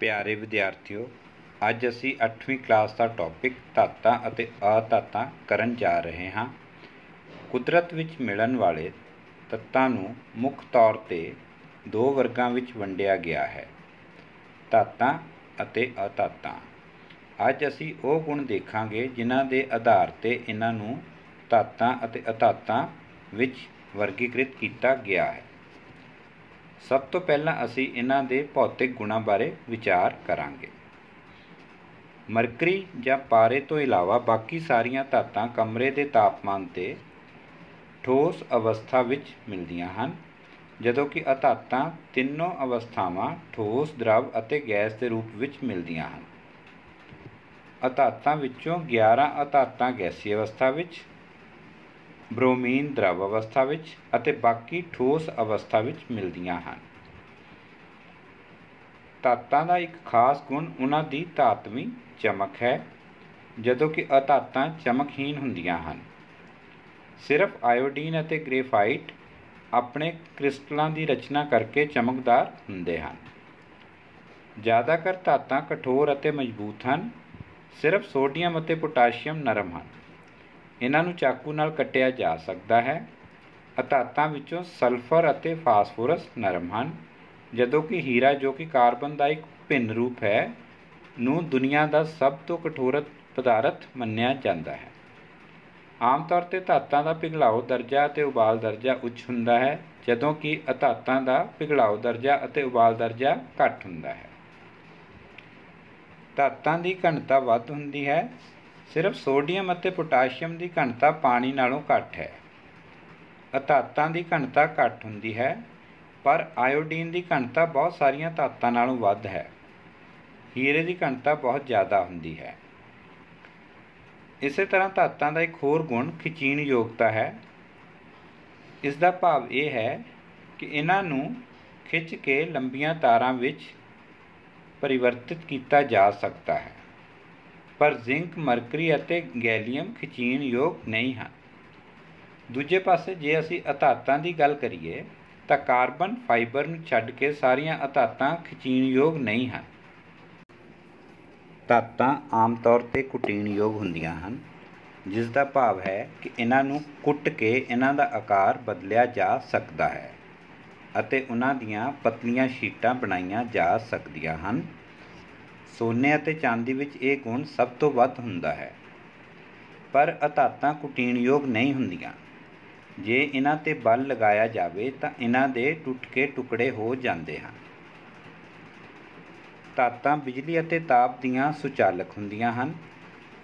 ਪਿਆਰੇ ਵਿਦਿਆਰਥੀਓ, ਅੱਜ ਅਸੀਂ 8ਵੀਂ ਕਲਾਸ ਦਾ ਟੌਪਿਕ ਧਾਤਾਂ ਅਤੇ ਅਧਾਤਾਂ ਕਰਨ ਜਾ ਰਹੇ ਹਾਂ। ਕੁਦਰਤ ਵਿੱਚ ਮਿਲਣ ਵਾਲੇ ਤੱਤਾਂ ਨੂੰ ਮੁੱਖ ਤੌਰ ਤੇ ਦੋ ਵਰਗਾਂ ਵਿੱਚ ਵੰਡਿਆ ਗਿਆ ਹੈ, ਧਾਤਾਂ ਅਤੇ ਅਧਾਤਾਂ। ਅੱਜ ਅਸੀਂ ਉਹ ਗੁਣ ਦੇਖਾਂਗੇ ਜਿਨ੍ਹਾਂ ਦੇ ਆਧਾਰ ਤੇ ਇਹਨਾਂ ਨੂੰ ਧਾਤਾਂ ਅਤੇ ਅਧਾਤਾਂ ਵਿੱਚ ਵਰਗੀਕ੍ਰਿਤ ਕੀਤਾ ਗਿਆ ਹੈ। ਸਭ ਤੋਂ ਪਹਿਲਾਂ ਅਸੀਂ ਇਹਨਾਂ ਦੇ ਭੌਤਿਕ ਗੁਣਾਂ ਬਾਰੇ ਵਿਚਾਰ ਕਰਾਂਗੇ। ਮਰਕਰੀ ਜਾਂ ਪਾਰੇ ਤੋਂ ਇਲਾਵਾ ਬਾਕੀ ਸਾਰੀਆਂ ਧਾਤਾਂ ਕਮਰੇ ਦੇ ਤਾਪਮਾਨ ਤੇ ਠੋਸ ਅਵਸਥਾ ਵਿੱਚ ਮਿਲਦੀਆਂ ਹਨ, ਜਦੋਂ ਕਿ ਅਧਾਤਾਂ ਤਿੰਨੋਂ ਅਵਸਥਾਵਾਂ ਠੋਸ ਦਰਵ ਅਤੇ ਗੈਸ ਦੇ ਰੂਪ ਵਿੱਚ ਮਿਲਦੀਆਂ ਹਨ। ਅਧਾਤਾਂ ਵਿੱਚੋਂ 11 ਅਧਾਤਾਂ ਗੈਸੀ ਅਵਸਥਾ ਵਿੱਚ ਬ੍ਰੋਮੀਨ ਦਰਵ ਅਵਸਥਾ ਵਿੱਚ ਅਤੇ ਬਾਕੀ ਠੋਸ ਅਵਸਥਾ ਵਿੱਚ ਮਿਲਦੀਆਂ ਹਨ। ਧਾਤਾਂ ਦਾ ਇੱਕ ਖਾਸ ਗੁਣ ਉਹਨਾਂ ਦੀ ਧਾਤਵੀ ਚਮਕ ਹੈ, ਜਦੋਂ ਕਿ ਅਧਾਤਾਂ ਚਮਕਹੀਨ ਹੁੰਦੀਆਂ ਹਨ। ਸਿਰਫ ਆਇਓਡੀਨ ਅਤੇ ਗ੍ਰੇਫਾਈਟ ਆਪਣੇ ਕ੍ਰਿਸਟਲਾਂ ਦੀ ਰਚਨਾ ਕਰਕੇ ਚਮਕਦਾਰ ਹੁੰਦੇ ਹਨ। ਜ਼ਿਆਦਾਤਰ ਧਾਤਾਂ ਕਠੋਰ ਅਤੇ ਮਜ਼ਬੂਤ ਹਨ, ਸਿਰਫ ਸੋਡੀਅਮ ਅਤੇ ਪੋਟਾਸ਼ੀਅਮ ਨਰਮ ਹਨ। ਇਹਨਾਂ ਨੂੰ ਚਾਕੂ ਨਾਲ ਕੱਟਿਆ ਜਾ ਸਕਦਾ ਹੈ। ਅਧਾਤਾਂ ਵਿੱਚੋਂ ਸਲਫਰ ਅਤੇ ਫਾਸਫੋਰਸ ਨਰਮ ਹਨ, ਜਦੋਂ ਕਿ ਹੀਰਾ ਜੋ ਕਿ ਕਾਰਬਨ ਦਾ ਇੱਕ ਭਿੰਨ ਰੂਪ ਹੈ, ਨੂੰ ਦੁਨੀਆ ਦਾ ਸਭ ਤੋਂ ਕਠੋਰ ਪਦਾਰਥ ਮੰਨਿਆ ਜਾਂਦਾ ਹੈ। ਆਮ ਤੌਰ ਤੇ ਧਾਤਾਂ ਦਾ ਪਿਘਲਾਓ ਦਰਜਾ ਅਤੇ ਉਬਾਲ ਦਰਜਾ ਉੱਚ ਹੁੰਦਾ ਹੈ, ਜਦੋਂ ਕਿ ਅਧਾਤਾਂ ਦਾ ਪਿਘਲਾਓ ਦਰਜਾ ਅਤੇ ਉਬਾਲ ਦਰਜਾ ਘੱਟ ਹੁੰਦਾ ਹੈ। ਧਾਤਾਂ ਦੀ ਘਣਤਾ ਵੱਧ ਹੁੰਦੀ ਹੈ ਸਿਰਫ ਸੋਡੀਅਮ ਅਤੇ ਪੋਟਾਸ਼ੀਅਮ ਦੀ ਘਣਤਾ ਪਾਣੀ ਨਾਲੋਂ ਘੱਟ ਹੈ। ਅਧਾਤਾਂ ਦੀ ਘਣਤਾ ਘੱਟ ਹੁੰਦੀ ਹੈ, ਪਰ ਆਇਓਡੀਨ ਦੀ ਘਣਤਾ ਬਹੁਤ ਸਾਰੀਆਂ ਧਾਤਾਂ ਨਾਲੋਂ ਵੱਧ ਹੈ। ਹੀਰੇ ਦੀ ਘਣਤਾ ਬਹੁਤ ਜ਼ਿਆਦਾ ਹੁੰਦੀ ਹੈ। ਇਸੇ ਤਰ੍ਹਾਂ ਧਾਤਾਂ ਦਾ ਇੱਕ ਹੋਰ ਗੁਣ ਖਿਚੀਣ ਯੋਗਤਾ ਹੈ। ਇਸ ਦਾ ਭਾਵ ਇਹ ਹੈ ਕਿ ਇਹਨਾਂ ਨੂੰ ਖਿੱਚ ਕੇ ਲੰਬੀਆਂ ਤਾਰਾਂ ਵਿੱਚ ਪਰਿਵਰਤਿਤ ਕੀਤਾ ਜਾ ਸਕਦਾ ਹੈ। ਪਰ ਜ਼ਿੰਕ, ਮਰਕਰੀ ਅਤੇ ਗੈਲੀਅਮ ਖਿਚੀਣ ਯੋਗ ਨਹੀਂ ਹਨ। ਦੂਜੇ ਪਾਸੇ ਜੇ ਅਸੀਂ ਅਧਾਤਾਂ ਦੀ ਗੱਲ ਕਰੀਏ, ਤਾਂ ਕਾਰਬਨ ਫਾਈਬਰ ਨੂੰ ਛੱਡ ਕੇ ਸਾਰੀਆਂ ਅਧਾਤਾਂ ਖਿਚੀਣ ਯੋਗ ਨਹੀਂ ਹਨ। ਧਾਤਾਂ ਆਮ ਤੌਰ ਤੇ ਕੁਟੀਣ ਯੋਗ ਹੁੰਦੀਆਂ ਹਨ, ਜਿਸ ਦਾ ਭਾਵ ਹੈ ਕਿ ਇਹਨਾਂ ਨੂੰ ਕੁੱਟ ਕੇ ਇਹਨਾਂ ਦਾ ਆਕਾਰ ਬਦਲਿਆ ਜਾ ਸਕਦਾ ਹੈ ਅਤੇ ਉਹਨਾਂ ਦੀਆਂ ਪਤਲੀਆਂ ਸ਼ੀਟਾਂ ਬਣਾਈਆਂ ਜਾ ਸਕਦੀਆਂ ਹਨ। ਸੋਨੇ ਅਤੇ ਚਾਂਦੀ ਵਿੱਚ ਇਹ ਗੁਣ ਸਭ ਤੋਂ ਵੱਧ ਹੁੰਦਾ ਹੈ। ਪਰ ਅਧਾਤਾਂ ਕੁਟੀਣ ਯੋਗ ਨਹੀਂ ਹੁੰਦੀਆਂ। ਜੇ ਇਹਨਾਂ ਤੇ ਬਲ ਲਗਾਇਆ ਜਾਵੇ ਤਾਂ ਇਹਨਾਂ ਦੇ ਟੁੱਟ ਕੇ ਟੁਕੜੇ ਹੋ ਜਾਂਦੇ ਹਨ। ਧਾਤਾਂ ਬਿਜਲੀ ਅਤੇ ਤਾਪ ਦੀਆਂ ਸੁਚਾਲਕ ਹੁੰਦੀਆਂ ਹਨ।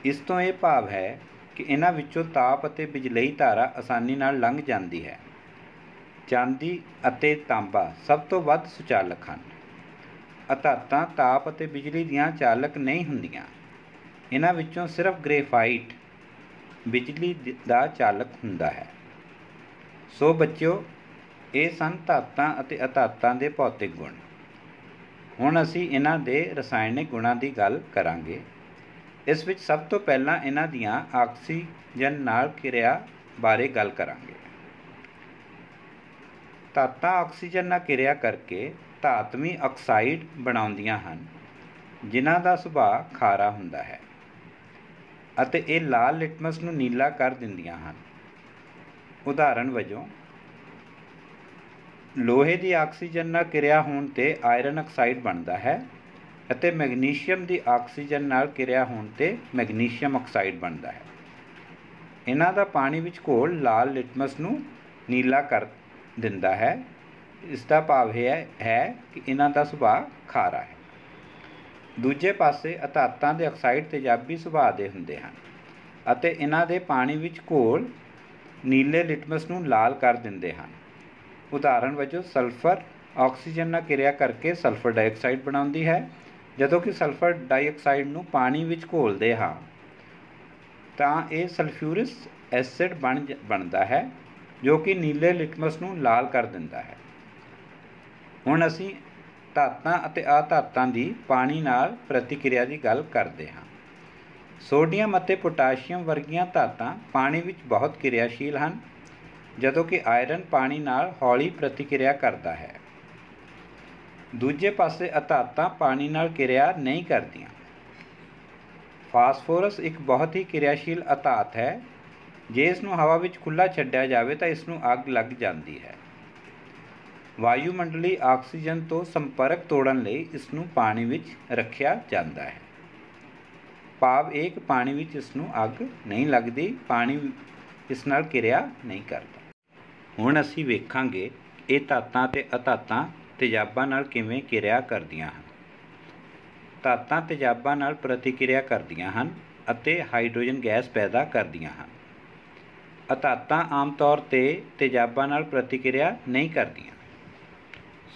ਇਸ ਤੋਂ ਇਹ ਭਾਵ ਹੈ ਕਿ ਇਹਨਾਂ ਵਿੱਚੋਂ ਤਾਪ ਅਤੇ ਬਿਜਲਈ ਧਾਰਾ ਆਸਾਨੀ ਨਾਲ ਲੰਘ ਜਾਂਦੀ ਹੈ। ਚਾਂਦੀ ਅਤੇ ਤਾਂਬਾ ਸਭ ਤੋਂ ਵੱਧ ਸੁਚਾਲਕ ਹਨ। ਅਧਾਤਾਂ ਤਾਪ ਅਤੇ ਬਿਜਲੀ ਦੀਆਂ ਚਾਲਕ ਨਹੀਂ ਹੁੰਦੀਆਂ। ਇਹਨਾਂ ਵਿੱਚੋਂ ਸਿਰਫ ਗ੍ਰੇਫਾਈਟ ਬਿਜਲੀ ਦਾ ਚਾਲਕ ਹੁੰਦਾ ਹੈ। ਸੋ ਬੱਚਿਓ, ਇਹ ਸਨ ਧਾਤਾਂ ਅਤੇ ਅਧਾਤਾਂ ਦੇ ਭੌਤਿਕ ਗੁਣ। ਹੁਣ ਅਸੀਂ ਇਹਨਾਂ ਦੇ ਰਸਾਇਣਿਕ ਗੁਣਾਂ ਦੀ ਗੱਲ ਕਰਾਂਗੇ। ਇਸ ਵਿੱਚ ਸਭ ਤੋਂ ਪਹਿਲਾਂ ਇਹਨਾਂ ਦੀਆਂ ਆਕਸੀਜਨ ਨਾਲ ਕਿਰਿਆ ਬਾਰੇ ਗੱਲ ਕਰਾਂਗੇ। ਧਾਤਾਂ ਆਕਸੀਜਨ ਨਾਲ ਕਿਰਿਆ ਕਰਕੇ ਧਾਤਵੀ ਆਕਸਾਈਡ ਬਣਾਉਂਦੀਆਂ ਹਨ, ਜਿਨ੍ਹਾਂ ਦਾ ਸੁਭਾਅ ਖਾਰਾ ਹੁੰਦਾ ਹੈ ਅਤੇ ਇਹ ਲਾਲ ਲਿਟਮਸ ਨੂੰ ਨੀਲਾ ਕਰ ਦਿੰਦੀਆਂ ਹਨ। ਉਦਾਹਰਣ ਵਜੋਂ, ਲੋਹੇ ਦੀ ਆਕਸੀਜਨ ਨਾਲ ਕਿਰਿਆ ਹੋਣ ਤੇ ਆਇਰਨ ਆਕਸਾਈਡ ਬਣਦਾ ਹੈ ਅਤੇ ਮੈਗਨੀਸ਼ੀਅਮ ਦੀ ਆਕਸੀਜਨ ਨਾਲ ਕਿਰਿਆ ਹੋਣ ਤੇ ਮੈਗਨੀਸ਼ੀਅਮ ਆਕਸਾਈਡ ਬਣਦਾ ਹੈ। ਇਹਨਾਂ ਦਾ ਪਾਣੀ ਵਿੱਚ ਘੋਲ ਲਾਲ ਲਿਟਮਸ ਨੂੰ ਨੀਲਾ ਕਰ ਦਿੰਦਾ ਹੈ ਇਸ ਦਾ ਭਾਵ ਇਹ ਹੈ ਕਿ ਇਹਨਾਂ ਦਾ ਸੁਭਾਅ ਖਾਰਾ ਹੈ। ਦੂਜੇ ਪਾਸੇ ਅਧਾਤਾਂ ਦੇ ਆਕਸਾਈਡ ਤੇਜ਼ਾਬੀ ਸੁਭਾਅ ਦੇ ਹੁੰਦੇ ਹਨ ਅਤੇ ਇਹਨਾਂ ਦੇ ਪਾਣੀ ਵਿੱਚ ਘੋਲ ਨੀਲੇ ਲਿਟਮਸ ਨੂੰ ਲਾਲ ਕਰ ਦਿੰਦੇ ਹਨ। ਉਦਾਹਰਣ ਵਜੋਂ, ਸਲਫਰ ਆਕਸੀਜਨ ਨਾਲ ਕਿਰਿਆ ਕਰਕੇ ਸਲਫਰ ਡਾਈਆਕਸਾਈਡ ਬਣਾਉਂਦੀ ਹੈ। ਜਦੋਂ ਕਿ ਸਲਫਰ ਡਾਈਆਕਸਾਈਡ ਨੂੰ ਪਾਣੀ ਵਿੱਚ ਘੋਲਦੇ ਹਾਂ, ਤਾਂ ਇਹ ਸਲਫਿਊਰਿਕ ਐਸਿਡ ਬਣ ਬਣਦਾ ਹੈ, ਜੋ ਕਿ ਨੀਲੇ ਲਿਟਮਸ ਨੂੰ ਲਾਲ ਕਰ ਦਿੰਦਾ ਹੈ। ਹੁਣ ਅਸੀਂ ਧਾਤਾਂ ਅਤੇ ਅਧਾਤਾਂ ਦੀ ਪਾਣੀ ਨਾਲ ਪ੍ਰਤੀਕਿਰਿਆ ਦੀ ਗੱਲ ਕਰਦੇ ਹਾਂ। ਸੋਡੀਅਮ ਅਤੇ ਪੋਟਾਸ਼ੀਅਮ ਵਰਗੀਆਂ ਧਾਤਾਂ ਪਾਣੀ ਵਿੱਚ ਬਹੁਤ ਕਿਰਿਆਸ਼ੀਲ ਹਨ, ਜਦੋਂ ਕਿ ਆਇਰਨ ਪਾਣੀ ਨਾਲ ਹੌਲੀ ਪ੍ਰਤੀਕਿਰਿਆ ਕਰਦਾ ਹੈ। ਦੂਜੇ ਪਾਸੇ ਅਧਾਤਾਂ ਪਾਣੀ ਨਾਲ ਕਿਰਿਆ ਨਹੀਂ ਕਰਦੀਆਂ। ਫਾਸਫੋਰਸ ਇੱਕ ਬਹੁਤ ਹੀ ਕਿਰਿਆਸ਼ੀਲ ਅਧਾਤ ਹੈ। ਜੇ ਇਸ ਨੂੰ ਹਵਾ ਵਿੱਚ ਖੁੱਲਾ ਛੱਡਿਆ ਜਾਵੇ ਤਾਂ ਇਸ ਨੂੰ ਅੱਗ ਲੱਗ ਜਾਂਦੀ ਹੈ। ਵਾਯੂਮੰਡਲੀ ਆਕਸੀਜਨ ਤੋਂ ਸੰਪਰਕ ਤੋੜਨ ਲਈ ਇਸ ਨੂੰ ਪਾਣੀ ਵਿੱਚ ਰੱਖਿਆ ਜਾਂਦਾ ਹੈ। ਭਾਵ ਇਹ ਕਿ ਪਾਣੀ ਵਿੱਚ ਇਸ ਨੂੰ ਅੱਗ ਨਹੀਂ ਲੱਗਦੀ, ਪਾਣੀ ਇਸ ਨਾਲ ਕਿਰਿਆ ਨਹੀਂ ਕਰਦਾ। ਹੁਣ ਅਸੀਂ ਵੇਖਾਂਗੇ ਇਹ ਧਾਤਾਂ ਤੇ ਅਧਾਤਾਂ ਤੇਜ਼ਾਬਾਂ ਨਾਲ ਕਿਵੇਂ ਕਿਰਿਆ ਕਰਦੀਆਂ ਹਨ। ਧਾਤਾਂ ਤੇਜ਼ਾਬਾਂ ਨਾਲ ਪ੍ਰਤੀਕਿਰਿਆ ਕਰਦੀਆਂ ਹਨ ਅਤੇ ਹਾਈਡਰੋਜਨ ਗੈਸ ਪੈਦਾ ਕਰਦੀਆਂ ਹਨ। ਅਧਾਤਾਂ ਆਮ ਤੌਰ ਤੇ ਤੇਜ਼ਾਬਾਂ ਨਾਲ ਪ੍ਰਤੀਕਿਰਿਆ ਨਹੀਂ ਕਰਦੀਆਂ।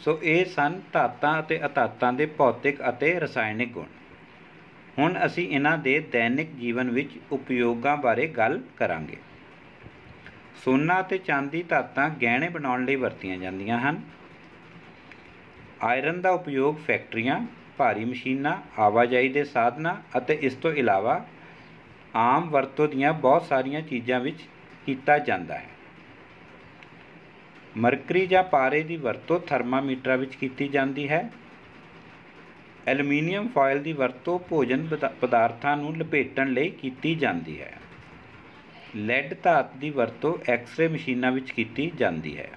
ਸੋ ਇਹ ਸਨ ਧਾਤਾਂ ਅਤੇ ਅਧਾਤਾਂ ਦੇ ਭੌਤਿਕ ਅਤੇ ਰਸਾਇਣਿਕ ਗੁਣ। ਹੁਣ ਅਸੀਂ ਇਹਨਾਂ ਦੇ ਦੈਨਿਕ ਜੀਵਨ ਵਿੱਚ ਉਪਯੋਗਾਂ ਬਾਰੇ ਗੱਲ ਕਰਾਂਗੇ। ਸੋਨਾ ਅਤੇ ਚਾਂਦੀ ਧਾਤਾਂ ਗਹਿਣੇ ਬਣਾਉਣ ਲਈ ਵਰਤੀਆਂ ਜਾਂਦੀਆਂ ਹਨ। ਆਇਰਨ ਦਾ ਉਪਯੋਗ ਫੈਕਟਰੀਆਂ, ਭਾਰੀ ਮਸ਼ੀਨਾਂ, ਆਵਾਜਾਈ ਦੇ ਸਾਧਨਾਂ ਅਤੇ ਇਸ ਤੋਂ ਇਲਾਵਾ ਆਮ ਵਰਤੋਂ ਦੀਆਂ ਬਹੁਤ ਸਾਰੀਆਂ ਚੀਜ਼ਾਂ ਵਿੱਚ ਕੀਤਾ ਜਾਂਦਾ ਹੈ। ਮਰਕਰੀ ਜਾਂ ਪਾਰੇ ਦੀ ਵਰਤੋਂ ਥਰਮਾਮੀਟਰਾਂ ਵਿੱਚ ਕੀਤੀ ਜਾਂਦੀ ਹੈ। ਐਲੂਮੀਨੀਅਮ ਫਾਇਲ ਦੀ ਵਰਤੋਂ ਭੋਜਨ ਪਦਾਰਥਾਂ ਨੂੰ ਲਪੇਟਣ ਲਈ ਕੀਤੀ ਜਾਂਦੀ ਹੈ। ਲੈਡ ਧਾਤ ਦੀ ਵਰਤੋਂ ਐਕਸ-ਰੇ ਮਸ਼ੀਨਾਂ ਵਿੱਚ ਕੀਤੀ ਜਾਂਦੀ ਹੈ।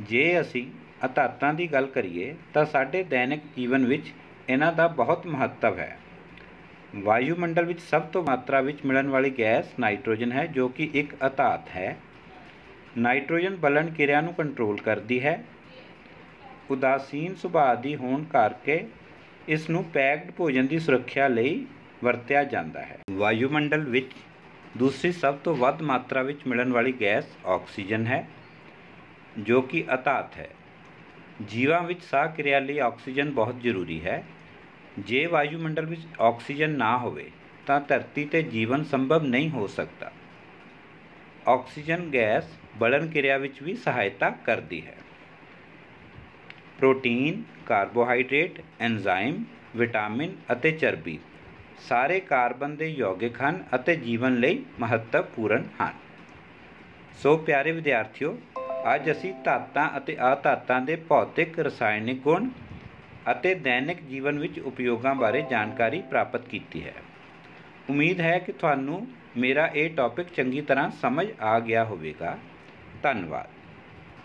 ਜੇ ਅਸੀਂ ਅਧਾਤਾਂ ਦੀ ਗੱਲ ਕਰੀਏ, ਤਾਂ ਸਾਡੇ ਦੈਨਿਕ ਜੀਵਨ ਵਿੱਚ ਇਹਨਾਂ ਦਾ ਬਹੁਤ ਮਹੱਤਵ ਹੈ। ਵਾਯੂਮੰਡਲ ਵਿੱਚ ਸਭ ਤੋਂ ਮਾਤਰਾ ਵਿੱਚ ਮਿਲਣ ਵਾਲੀ ਗੈਸ ਨਾਈਟ੍ਰੋਜਨ ਹੈ, ਜੋ ਕਿ ਇੱਕ ਅਧਾਤ ਹੈ। ਨਾਈਟ੍ਰੋਜਨ ਬਲਨ ਕਿਰਿਆ ਨੂੰ ਕੰਟਰੋਲ ਕਰਦੀ ਹੈ। ਉਦਾਸੀਨ ਸੁਭਾਅ ਦੀ ਹੋਣ ਕਰਕੇ ਇਸ ਨੂੰ ਪੈਕਡ ਭੋਜਨ ਦੀ ਸੁਰੱਖਿਆ ਲਈ ਵਰਤਿਆ ਜਾਂਦਾ ਹੈ। ਵਾਯੂਮੰਡਲ ਵਿੱਚ ਦੂਸਰੀ ਸਭ ਤੋਂ ਵੱਧ ਮਾਤਰਾ ਵਿੱਚ ਮਿਲਣ ਵਾਲੀ ਗੈਸ ਆਕਸੀਜਨ ਹੈ, ਜੋ ਕਿ ਅਧਾਤ ਹੈ। ਜੀਵਾਂ ਵਿੱਚ ਸਾਹ ਕਿਰਿਆ ਲਈ ਆਕਸੀਜਨ ਬਹੁਤ ਜ਼ਰੂਰੀ ਹੈ। ਜੇ ਵਾਯੂਮੰਡਲ ਵਿੱਚ ਆਕਸੀਜਨ ਨਾ ਹੋਵੇ, ਤਾਂ ਧਰਤੀ ਤੇ ਜੀਵਨ ਸੰਭਵ ਨਹੀਂ ਹੋ ਸਕਦਾ। ਆਕਸੀਜਨ ਗੈਸ ਬਲਨ ਕਿਰਿਆ ਵਿੱਚ ਵੀ ਸਹਾਇਤਾ ਕਰਦੀ ਹੈ। ਪ੍ਰੋਟੀਨ, ਕਾਰਬੋਹਾਈਡਰੇਟ ਐਂਜ਼ਾਈਮ ਵਿਟਾਮਿਨ ਅਤੇ ਚਰਬੀ ਸਾਰੇ ਕਾਰਬਨ ਦੇ ਯੌਗਿਕ ਹਨ ਅਤੇ ਜੀਵਨ ਲਈ ਮਹੱਤਵਪੂਰਨ ਹਨ। ਸੋ ਪਿਆਰੇ ਵਿਦਿਆਰਥੀਓ, ਅੱਜ ਅਸੀਂ ਧਾਤਾਂ ਅਤੇ ਅਧਾਤਾਂ ਦੇ ਭੌਤਿਕ, ਰਸਾਇਣਿਕ ਗੁਣ ਅਤੇ ਦੈਨਿਕ ਜੀਵਨ ਵਿੱਚ ਉਪਯੋਗਾਂ ਬਾਰੇ ਜਾਣਕਾਰੀ ਪ੍ਰਾਪਤ ਕੀਤੀ ਹੈ। ਉਮੀਦ ਹੈ ਕਿ ਤੁਹਾਨੂੰ ਮੇਰਾ ਇਹ ਟੌਪਿਕ ਚੰਗੀ ਤਰ੍ਹਾਂ ਸਮਝ ਆ ਗਿਆ ਹੋਵੇਗਾ। ਧੰਨਵਾਦ।